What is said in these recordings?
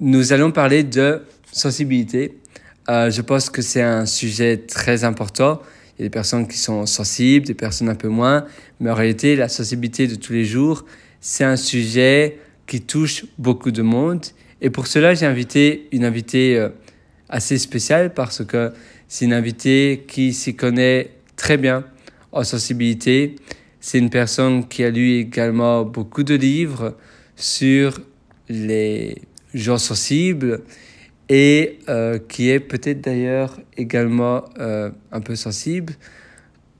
nous allons parler de sensibilité. Euh, je pense que c'est un sujet très important. Il y a des personnes qui sont sensibles, des personnes un peu moins, mais en réalité, la sensibilité de tous les jours, c'est un sujet qui touche beaucoup de monde. Et pour cela, j'ai invité une invitée euh, assez spéciale parce que c'est une invitée qui s'y connaît très bien en sensibilité. C'est une personne qui a lu également beaucoup de livres sur les gens sensibles et euh, qui est peut-être d'ailleurs également euh, un peu sensible.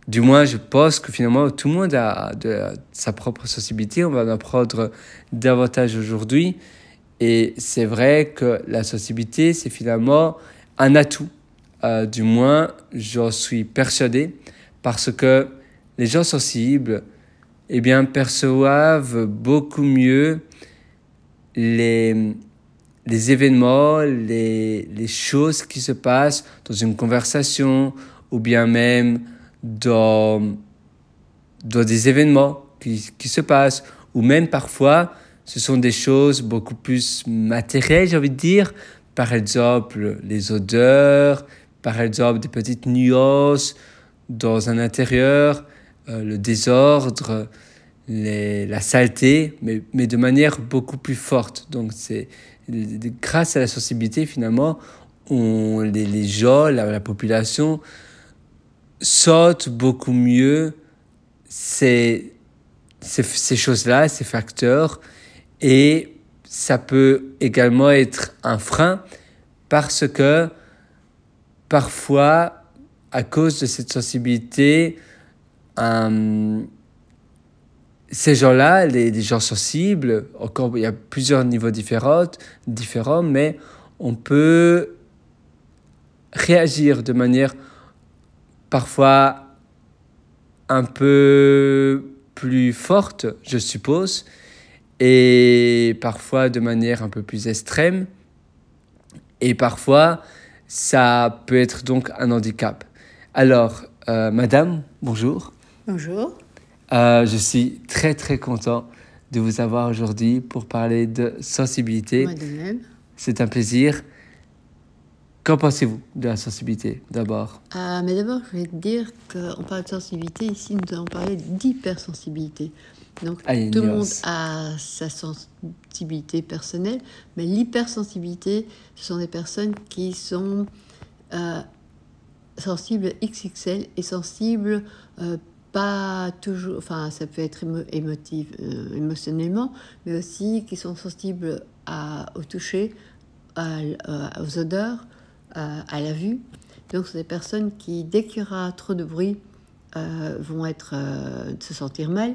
Du moins, je pense que finalement, tout le monde a de, sa propre sensibilité. On va en apprendre davantage aujourd'hui. Et c'est vrai que la sensibilité, c'est finalement un atout. Euh, du moins, j'en suis persuadé. Parce que les gens sensibles, eh bien, perçoivent beaucoup mieux les, les événements, les, les choses qui se passent dans une conversation ou bien même dans, dans des événements qui, qui se passent ou même parfois ce sont des choses beaucoup plus matérielles, j'ai envie de dire. Par exemple, les odeurs, par exemple, des petites nuances dans un intérieur, euh, le désordre, les, la saleté, mais, mais de manière beaucoup plus forte. Donc, c'est grâce à la sensibilité, finalement, on, les, les gens, la, population, sortent beaucoup mieux ces, ces, ces choses-là, ces facteurs, et ça peut également être un frein parce que parfois, à cause de cette sensibilité, ces gens-là, les, gens sensibles, encore, il y a plusieurs niveaux différents, différents, mais on peut réagir de manière parfois un peu plus forte, je suppose, et parfois de manière un peu plus extrême. Et parfois, ça peut être donc un handicap. Alors, euh, madame, bonjour. Bonjour. Euh, je suis très très content de vous avoir aujourd'hui pour parler de sensibilité. Moi de même. C'est un plaisir. Qu'en pensez-vous de la sensibilité d'abord? Ah, Mais d'abord, je vais te dire qu'on parle de sensibilité. Ici, nous allons parler d'hypersensibilité. Donc, Ah, tout le monde a sa sensibilité personnelle, mais l'hypersensibilité, ce sont des personnes qui sont euh, sensibles XXL et sensibles euh, pas toujours, enfin ça peut être émo- émotif, euh, émotionnellement, mais aussi qui sont sensibles au toucher, euh, aux odeurs, à, à la vue. Donc c'est des personnes qui, dès qu'il y aura trop de bruit, euh, vont être, euh, se sentir mal,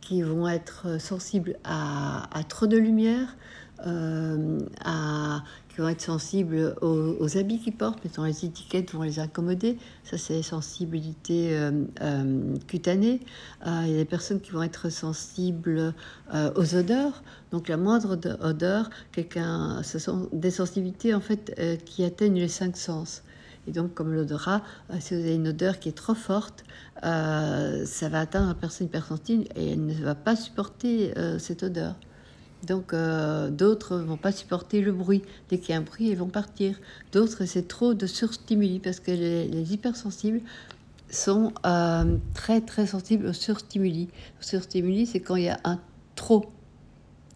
qui vont être sensibles à trop de lumière, euh, qui vont être sensibles aux, habits qu'ils portent, mais dans les étiquettes vont les accommoder. Ça, c'est sensibilité euh, euh, cutanée. Euh, il y a des personnes qui vont être sensibles euh, aux odeurs. Donc, la moindre de- odeur, quelqu'un, ce sont des sensibilités en fait qui atteignent les cinq sens. Et donc, comme l'odorat, si vous avez une odeur qui est trop forte, ça va atteindre la personne hypersensible et elle ne va pas supporter cette odeur. Donc, euh, d'autres vont pas supporter le bruit. Dès qu'il y a un bruit, ils vont partir. D'autres, c'est trop de surstimuli parce que les, les hypersensibles sont euh, très, très sensibles aux surstimuli. Le surstimuli, c'est quand il y a un trop.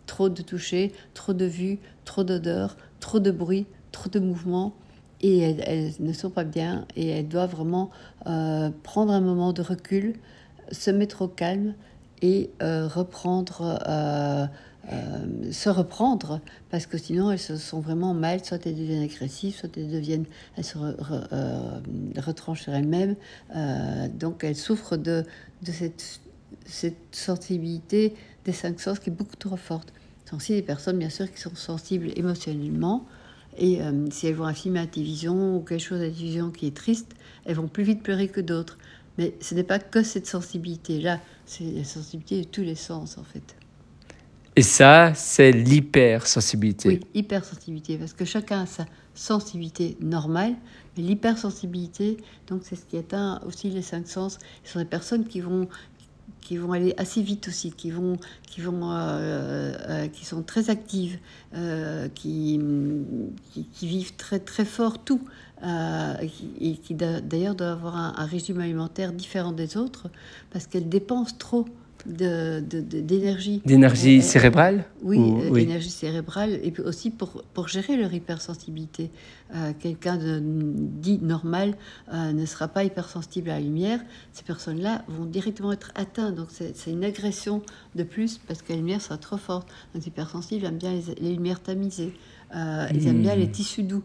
Trop de toucher, trop de vues, trop d'odeurs, trop de bruit, trop de mouvements. Et elles, elles ne sont pas bien et elles doivent vraiment euh, prendre un moment de recul, se mettre au calme et euh, reprendre, euh, se reprendre, parce que sinon elles se sont vraiment mal, soit elles deviennent agressives, soit elles deviennent, elles se euh, retranchent sur elles-mêmes, Euh, donc elles souffrent de, de cette, cette sensibilité des cinq sens qui est beaucoup trop forte. Ce sont aussi des personnes, bien sûr, qui sont sensibles émotionnellement, et si elles voient un film à la télévision ou quelque chose à la télévision qui est triste, elles vont plus vite pleurer que d'autres. Mais ce n'est pas que cette sensibilité-là, c'est la sensibilité de tous les sens, en fait. Et ça, c'est l'hypersensibilité. Oui, hypersensibilité, parce que chacun a sa sensibilité normale, mais l'hypersensibilité, donc c'est ce qui atteint aussi les cinq sens. Ce sont des personnes qui vont qui vont aller assez vite aussi, qui vont, qui vont, euh, euh, qui sont très actives, euh, qui, vivent très très fort tout, et qui d'ailleurs doivent avoir un, régime alimentaire différent des autres parce qu'elles dépensent trop d'énergie. D'énergie cérébrale Oui, d'énergie cérébrale, et puis aussi pour, pour gérer leur hypersensibilité. Euh, quelqu'un de dit normal euh, ne sera pas hypersensible à la lumière. Ces personnes-là vont directement être atteintes. Donc c'est une agression de plus parce que la lumière sera trop forte. Les hypersensibles aiment bien les, lumières tamisées. Euh, ils aiment bien les mmh. tissus doux.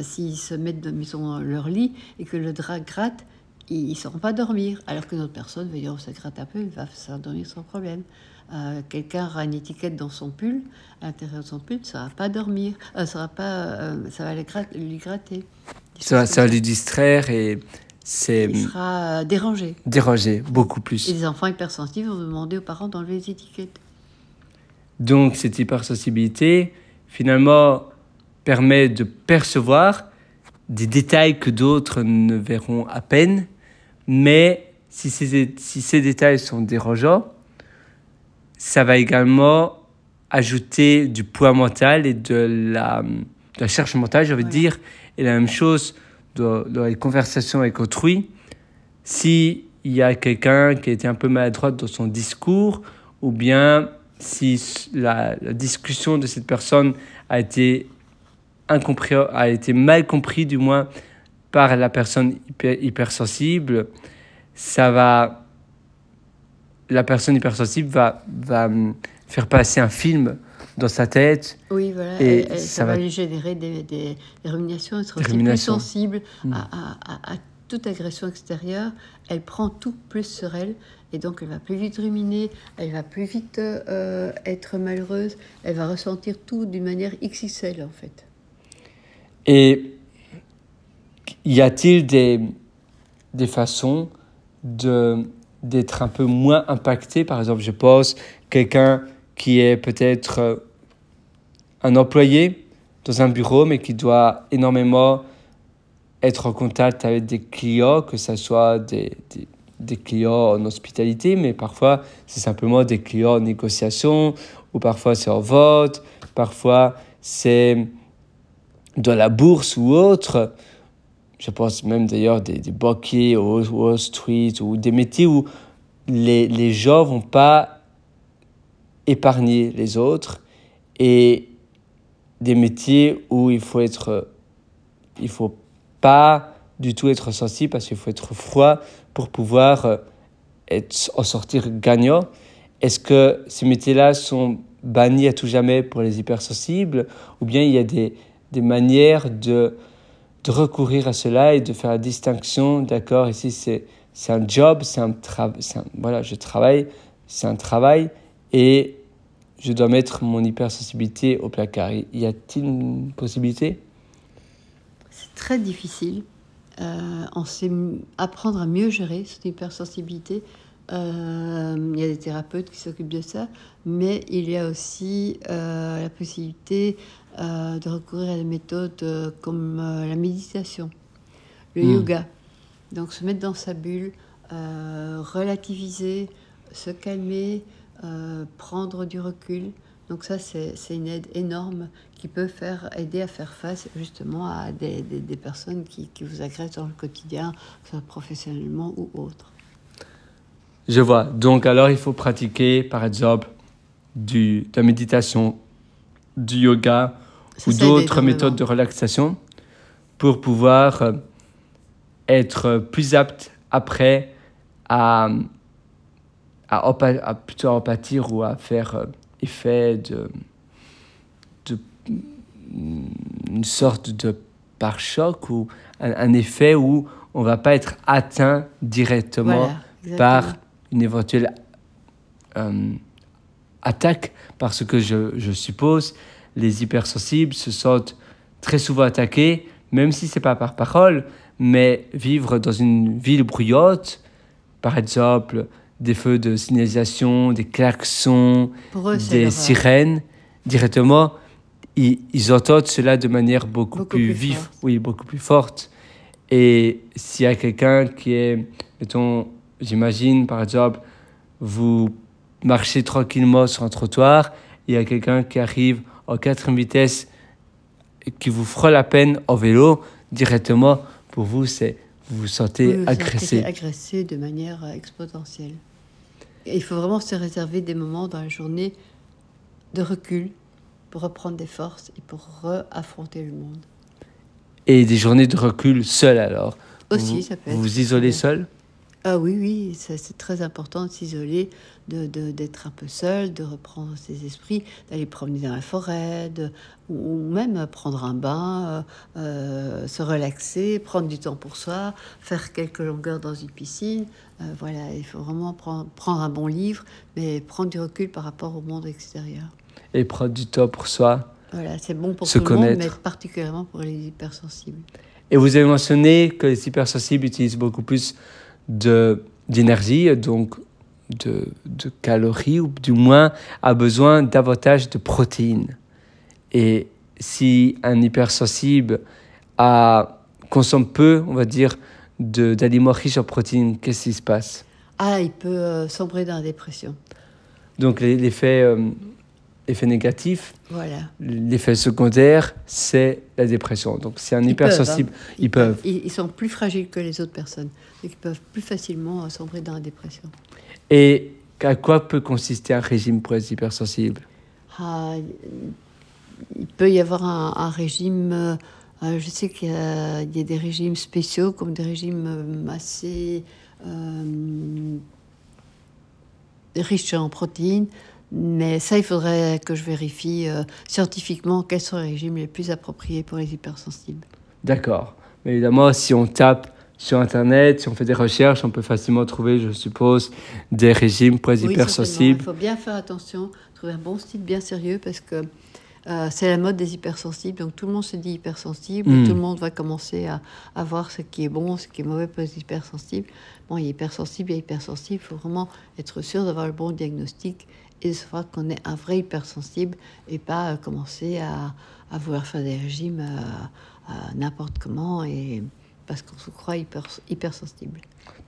S'ils se mettent dans leur lit et que le drap gratte, ils ne sauront pas dormir. Alors que notre personne va dire, oh, ça gratte un peu, il va s'endormir sans problème. Euh, quelqu'un aura une étiquette dans son pull, à l'intérieur de son pull, ça va pas dormir, euh, ça va pas, euh, ça va lui gratter. Ça, ça va lui distraire et c'est. Il sera dérangé. Dérangé, beaucoup plus. Et les enfants hypersensibles vont demander aux parents d'enlever les étiquettes. Donc cette hypersensibilité, finalement, permet de percevoir des détails que d'autres ne verront à peine mais si ces, si ces détails sont dérangeants, ça va également ajouter du poids mental et de la, de la charge mentale, je veux dire. Et la même chose dans, les conversations avec autrui. S'il y a quelqu'un qui a été un peu maladroit dans son discours, ou bien si la, la discussion de cette personne a été, a été mal compris, du moins par la personne hypersensible, ça va. La personne hypersensible va, va hum, faire passer un film dans sa tête. Oui, voilà. Et, ça, va lui générer des, des, des ruminations, être aussi plus sensible hmm. à, à, à, toute agression extérieure. Elle prend tout plus sur elle. Et donc, elle va plus vite ruminer, elle va plus vite euh, être malheureuse, elle va ressentir tout d'une manière XXL, en fait. Et y a-t-il des, des façons de d'être un peu moins impacté? Par exemple, je pense quelqu'un qui est peut-être euh, un employé dans un bureau, mais qui doit énormément être en contact avec des clients, que ce soit des, des, des clients en hospitalité, mais parfois c'est simplement des clients en négociation, ou parfois c'est en vote, parfois c'est dans la bourse ou autre je pense même d'ailleurs des, des banquiers au Wall Street ou des métiers où les, les gens vont pas épargner les autres et des métiers où il faut être il faut pas du tout être sensible parce qu'il faut être froid pour pouvoir euh, en sortir gagnant. Est-ce que ces métiers-là sont bannis à tout jamais pour les hypersensibles ou bien il y a des, des manières de de recourir à cela et de faire la distinction, d'accord, ici c'est, c'est un job, c'est un travail, voilà, je travaille, c'est un travail et je dois mettre mon hypersensibilité au placard. Y a-t-il une possibilité? C'est très difficile. Euh, on sait apprendre à mieux gérer cette hypersensibilité. Euh, il y a des thérapeutes qui s'occupent de ça, mais il y a aussi euh, la possibilité euh, de recourir à des méthodes comme la méditation, le hmm. yoga. Donc se mettre dans sa bulle, relativiser, se calmer, prendre du recul. Donc ça, c'est une aide énorme qui peut faire, aider à faire face justement à des, des, personnes qui, qui, vous agressent dans le quotidien, soit professionnellement ou autre. Je vois. Donc alors, il faut pratiquer, par exemple, du, de la méditation, du yoga ou d'autres méthodes de relaxation pour pouvoir euh, être plus apte après à, à, plutôt à ou à faire euh, effet de, de une sorte de pare-choc ou un, effet où on va pas être atteint directement par une éventuelle euh, attaque parce que je, je suppose. Les hypersensibles se sentent très souvent attaqués, même si c'est pas par parole, mais vivre dans une ville bruyante, par exemple des feux de signalisation, des klaxons, des sirènes, directement, ils, entendent cela de manière beaucoup, plus, vive, oui, beaucoup plus forte. Et s'il y a quelqu'un qui est, mettons, j'imagine, par exemple, vous marchez tranquillement sur un trottoir, il y a quelqu'un qui arrive en quatrième vitesse et qui vous fera la peine en vélo, directement, pour vous, c'est vous vous sentez vous agressé. sentez agressé de manière euh, exponentielle. Et il faut vraiment se réserver des moments dans la journée de recul pour reprendre des forces et pour re-affronter le monde. Et des journées de recul seul alors? Aussi, vous, ça peut vous être. vous isolez Ouais. seul? Ah oui, oui, c'est très important de s'isoler, de, de- d'être un peu seul, de reprendre ses esprits, d'aller promener dans la forêt, de- ou, même prendre un bain, euh, euh, se relaxer, prendre du temps pour soi, faire quelques longueurs dans une piscine. Euh, voilà, il faut vraiment prendre, prendre un bon livre, mais prendre du recul par rapport au monde extérieur. et prendre du temps pour soi. Voilà, c'est bon pour Se tout le monde, mais connaître. particulièrement pour les hypersensibles. Et vous avez mentionné que les hypersensibles utilisent beaucoup plus d'énergie, donc de, de calories, ou du moins a besoin davantage de protéines. Et si un hypersensible a, consomme peu, on va dire, d'aliments riches en protéines, qu'est-ce qui se passe? Ah, il peut euh, sombrer dans la dépression. Donc l'effet, euh, l'effet négatif, Voilà. l'effet secondaire, c'est la dépression. Donc si un Ils peuvent, hypersensible, hein. ils peuvent. Ils, sont plus fragiles que les autres personnes. Donc ils peuvent plus facilement euh, sombrer dans la dépression. Et à quoi peut consister un régime pour les hypersensibles Ah, il peut y avoir un, un régime. euh, euh, je sais qu'il y, a il y a des régimes spéciaux, comme des régimes assez euh, riches en protéines. Mais ça, il faudrait que je vérifie euh, scientifiquement quels sont les régimes les plus appropriés pour les hypersensibles. D'accord. Mais évidemment, si on tape sur Internet, si on fait des recherches, on peut facilement trouver, je suppose, des régimes pour les Oui, hypersensibles. Il faut bien faire attention, trouver un bon style bien sérieux parce que euh, c'est la mode des hypersensibles. Donc tout le monde se dit hypersensible. Mm. Tout le monde va commencer à, à voir ce qui est bon, ce qui est mauvais pour les hypersensibles. Bon, il y a hypersensible, il y a hypersensible. Il faut vraiment être sûr d'avoir le bon diagnostic et de savoir qu'on est un vrai hypersensible et pas euh, commencer à, à vouloir faire des régimes euh, n'importe comment et parce qu'on se croit hyper, hypersensible.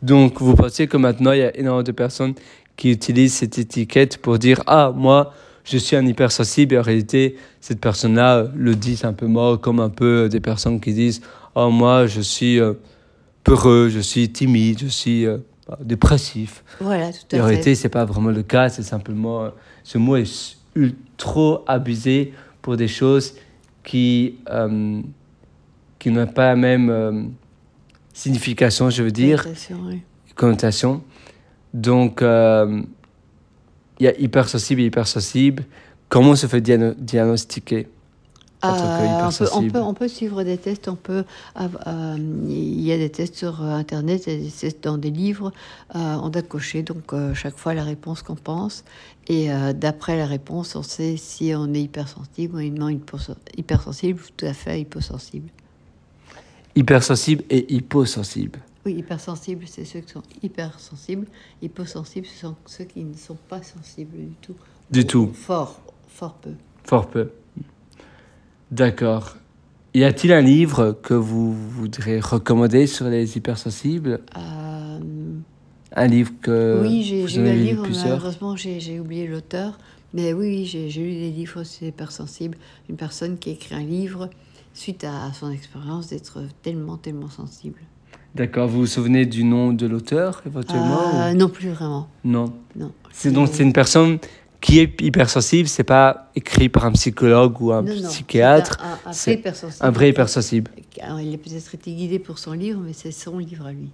Donc, vous pensez que maintenant, il y a énormément de personnes qui utilisent cette étiquette pour dire Ah, moi, je suis un hypersensible. Et en réalité, cette personne-là euh, le dit simplement comme un peu des personnes qui disent Oh, moi, je suis euh, peureux, je suis timide, je suis euh, dépressif. Voilà, tout en à fait. réalité, c'est pas vraiment le cas, c'est simplement. euh, Ce mot est trop abusé pour des choses qui, euh, qui n'ont pas la même euh, signification, je veux dire, Connotation, oui. connotation. Donc, euh, il y a hypersensible et hypersensible. Comment se fait diagno- diagnostiquer Euh, on, peut, on, qu'hypersensible peut, on peut suivre des tests, on peut, euh, il y a des tests sur euh, Internet, il y a des tests dans des livres, euh, on doit cocher donc chaque fois la réponse qu'on pense, et d'après la réponse, on sait si on est hypersensible ou non hypersensible ou tout à fait hyposensible. Hypersensible et hyposensible. Oui, hypersensible, c'est ceux qui sont hypersensibles, hyposensibles, ce sont ceux qui ne sont pas sensibles du tout. Du Ou tout. Fort, fort peu. Fort peu. D'accord. Y a-t-il un livre que vous voudrez recommander sur les hypersensibles? Euh, Un livre que Oui, j'ai en un lu livre, malheureusement j'ai oublié l'auteur, mais oui, j'ai lu des livres sur les hypersensibles. Une personne qui écrit un livre suite à son expérience d'être tellement, tellement sensible. D'accord. Vous vous souvenez du nom de l'auteur éventuellement Euh, non plus vraiment, Non. non. C'est donc c'est une personne qui est hypersensible. C'est pas écrit par un psychologue ou un Non, non, psychiatre. c'est un, un- vrai hypersensible. Un vrai hypersensible. Alors, il a peut-être été guidé pour son livre, mais c'est son livre à lui.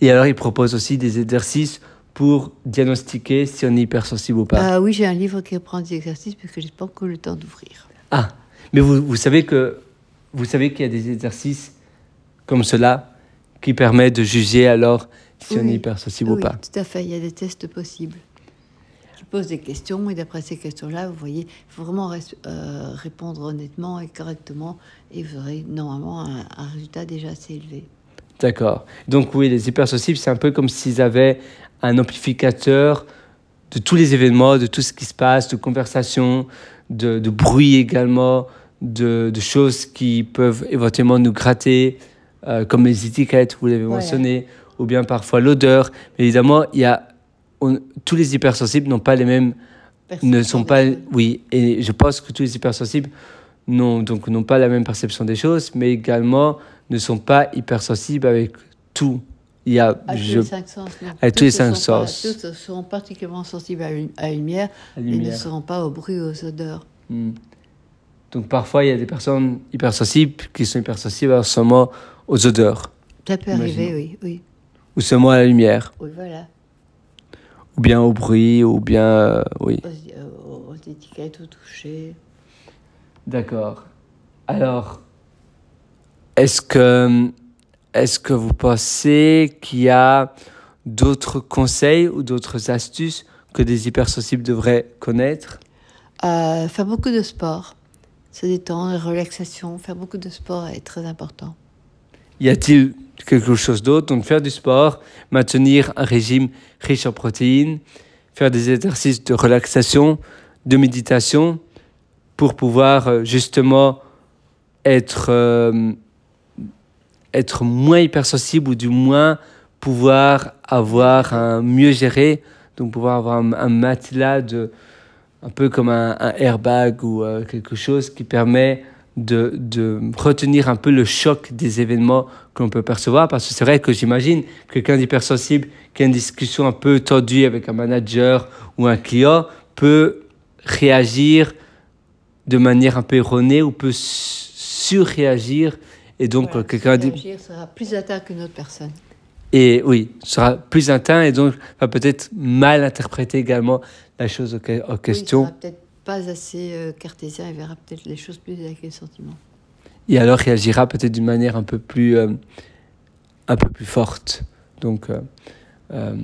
Et alors, il propose aussi des exercices pour diagnostiquer si on est hypersensible ou pas. Ah oui, j'ai un livre qui reprend des exercices parce que j'ai pas encore le temps d'ouvrir. Ah, mais vous, vous savez que vous savez qu'il y a des exercices comme cela qui permettent de juger alors si on est hypersensible oui, ou pas. tout à fait, il y a des tests possibles. Qui posent des questions et d'après ces questions-là, vous voyez, il faut vraiment euh, répondre honnêtement et correctement et vous aurez normalement un, un résultat déjà assez élevé. D'accord. Donc oui, les hypersensibles, c'est un peu comme s'ils avaient un amplificateur de tous les événements, de tout ce qui se passe, de conversations, de, de bruit également, de, de choses qui peuvent éventuellement nous gratter, euh, comme les étiquettes, vous l'avez Voilà. mentionné. ou bien parfois l'odeur. Évidemment, il y a, on- tous les hypersensibles n'ont pas les mêmes, ne sont pas, oui, et je pense que tous les hypersensibles n'ont donc n'ont pas la même perception des choses, mais également ne sont pas hypersensibles avec tout. Il y a, À tous les cinq sens. à tous les cinq pas- sens. tous seront particulièrement sensibles à, la- à lumière, la et ne lumière. seront pas au bruit aux odeurs. Hmm. Donc parfois, il y a des personnes hypersensibles qui sont hypersensibles alors seulement aux odeurs, Ça peut arriver, oui, oui. ou seulement à la lumière, Oui, voilà. ou bien au bruit, ou bien, euh, oui. Aux, aux- étiquettes, au toucher. D'accord. Alors, est-ce que, est-ce que vous pensez qu'il y a d'autres conseils ou d'autres astuces que des hypersensibles devraient connaître? Euh, faire beaucoup de sport, se détendre, la relaxation, faire beaucoup de sport est très important. Y a-t-il quelque chose d'autre? Donc faire du sport, maintenir un régime riche en protéines, faire des exercices de relaxation, de méditation, pour pouvoir euh, justement être, euh, être moins hypersensible ou du moins pouvoir avoir un mieux géré, donc pouvoir avoir un, matelas de, un peu comme un, un airbag ou euh, quelque chose qui permet de, de retenir un peu le choc des événements que l'on peut percevoir. Parce que c'est vrai que j'imagine que quelqu'un d'hypersensible qui a une discussion un peu tendue avec un manager ou un client peut réagir de manière un peu erronée ou peut su- surréagir. Et donc, Voilà, quelqu'un dit- sera plus atteint qu'une autre personne. et oui, sera plus atteint et donc va peut-être mal interpréter également la chose en Oui, question. peut-être pas assez euh, cartésien, il verra peut-être les choses plus avec les sentiments. et alors réagira peut-être d'une manière un peu plus, euh, un peu plus forte. Donc, euh, euh,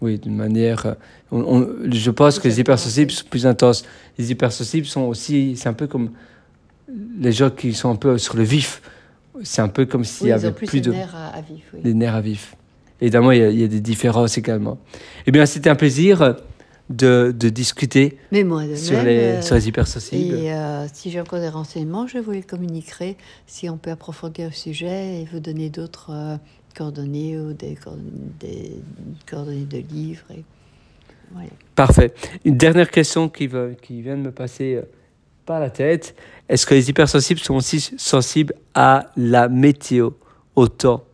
oui, d'une manière. on- on- je pense que les hypersensibles sont plus intenses. Les hypersensibles sont aussi. C'est un peu comme les gens qui sont un peu sur le vif. C'est un peu comme s'il Oui, y avait plus, plus de de. nerfs à, à vif. Oui. les nerfs à vif. Évidemment, il y, a, il y a des différences également. Eh bien, c'était un plaisir de, de discuter Mais moi de sur même, les, euh, sur les hypersensibles. Et euh, si j'ai encore des renseignements, je vous les communiquerai si on peut approfondir le sujet et vous donner d'autres euh, coordonnées ou des coordonnées, des coordonnées de livres. Et... Voilà. Parfait. Une dernière question qui, va, qui vient de me passer euh, par la tête. Est-ce que les hypersensibles sont aussi sensibles à la météo, au temps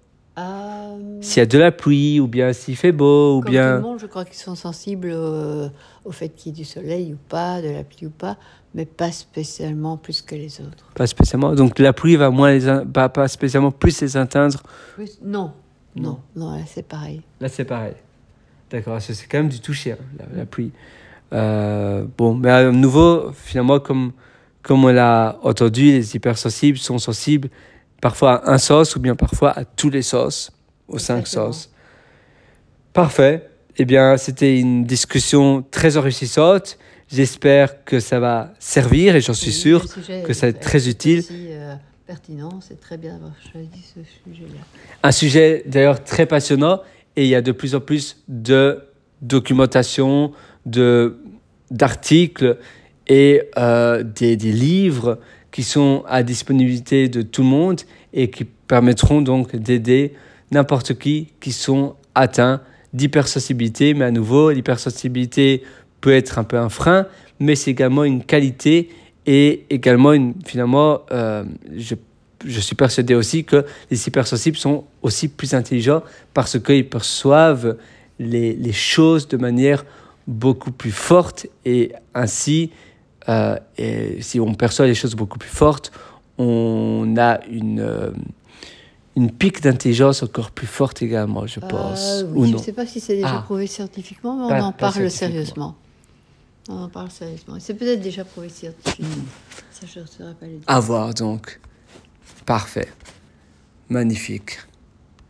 S'il y a de la pluie, ou bien s'il fait beau, ou comme tout bien... le monde, je crois qu'ils sont sensibles au, au fait qu'il y ait du soleil ou pas, de la pluie ou pas, mais pas spécialement plus que les autres. Pas spécialement. Donc la pluie va moins les... in- Pas, pas spécialement plus les atteindre. Plus- non, Non. non, non, là c'est pareil. Là, c'est pareil. D'accord, c'est quand même du toucher, hein, la, la pluie. Euh, bon, mais à nouveau, finalement, comme, comme on l'a entendu, les hypersensibles sont sensibles parfois à un sens ou bien parfois à tous les sens, aux cinq Exactement. sens. Parfait. Eh bien, c'était une discussion très enrichissante. J'espère que ça va servir et j'en suis sûr. que ça va être très utile. aussi, euh, pertinent, c'est très bien d'avoir choisi ce sujet-là. Un sujet d'ailleurs très passionnant et il y a de plus en plus de documentation, de d'articles et euh, des, des livres qui sont à disponibilité de tout le monde et qui permettront donc d'aider n'importe qui qui sont atteints d'hypersensibilité. Mais à nouveau, l'hypersensibilité peut être un peu un frein, mais c'est également une qualité et également une, finalement, euh, je je suis persuadé aussi que les hypersensibles sont aussi plus intelligents parce qu'ils perçoivent les, les choses de manière beaucoup plus forte et ainsi, euh, si on perçoit les choses beaucoup plus fortes, on a une, euh, une pique d'intelligence encore plus forte également, je pense. Euh, ou oui, je ne sais pas si c'est déjà Ah. prouvé scientifiquement, mais Pas- on en parle sérieusement. On en parle sérieusement. C'est peut-être déjà prouvé scientifiquement. Ça, je ne saurais pas le dire. À voir donc. Parfait. Magnifique.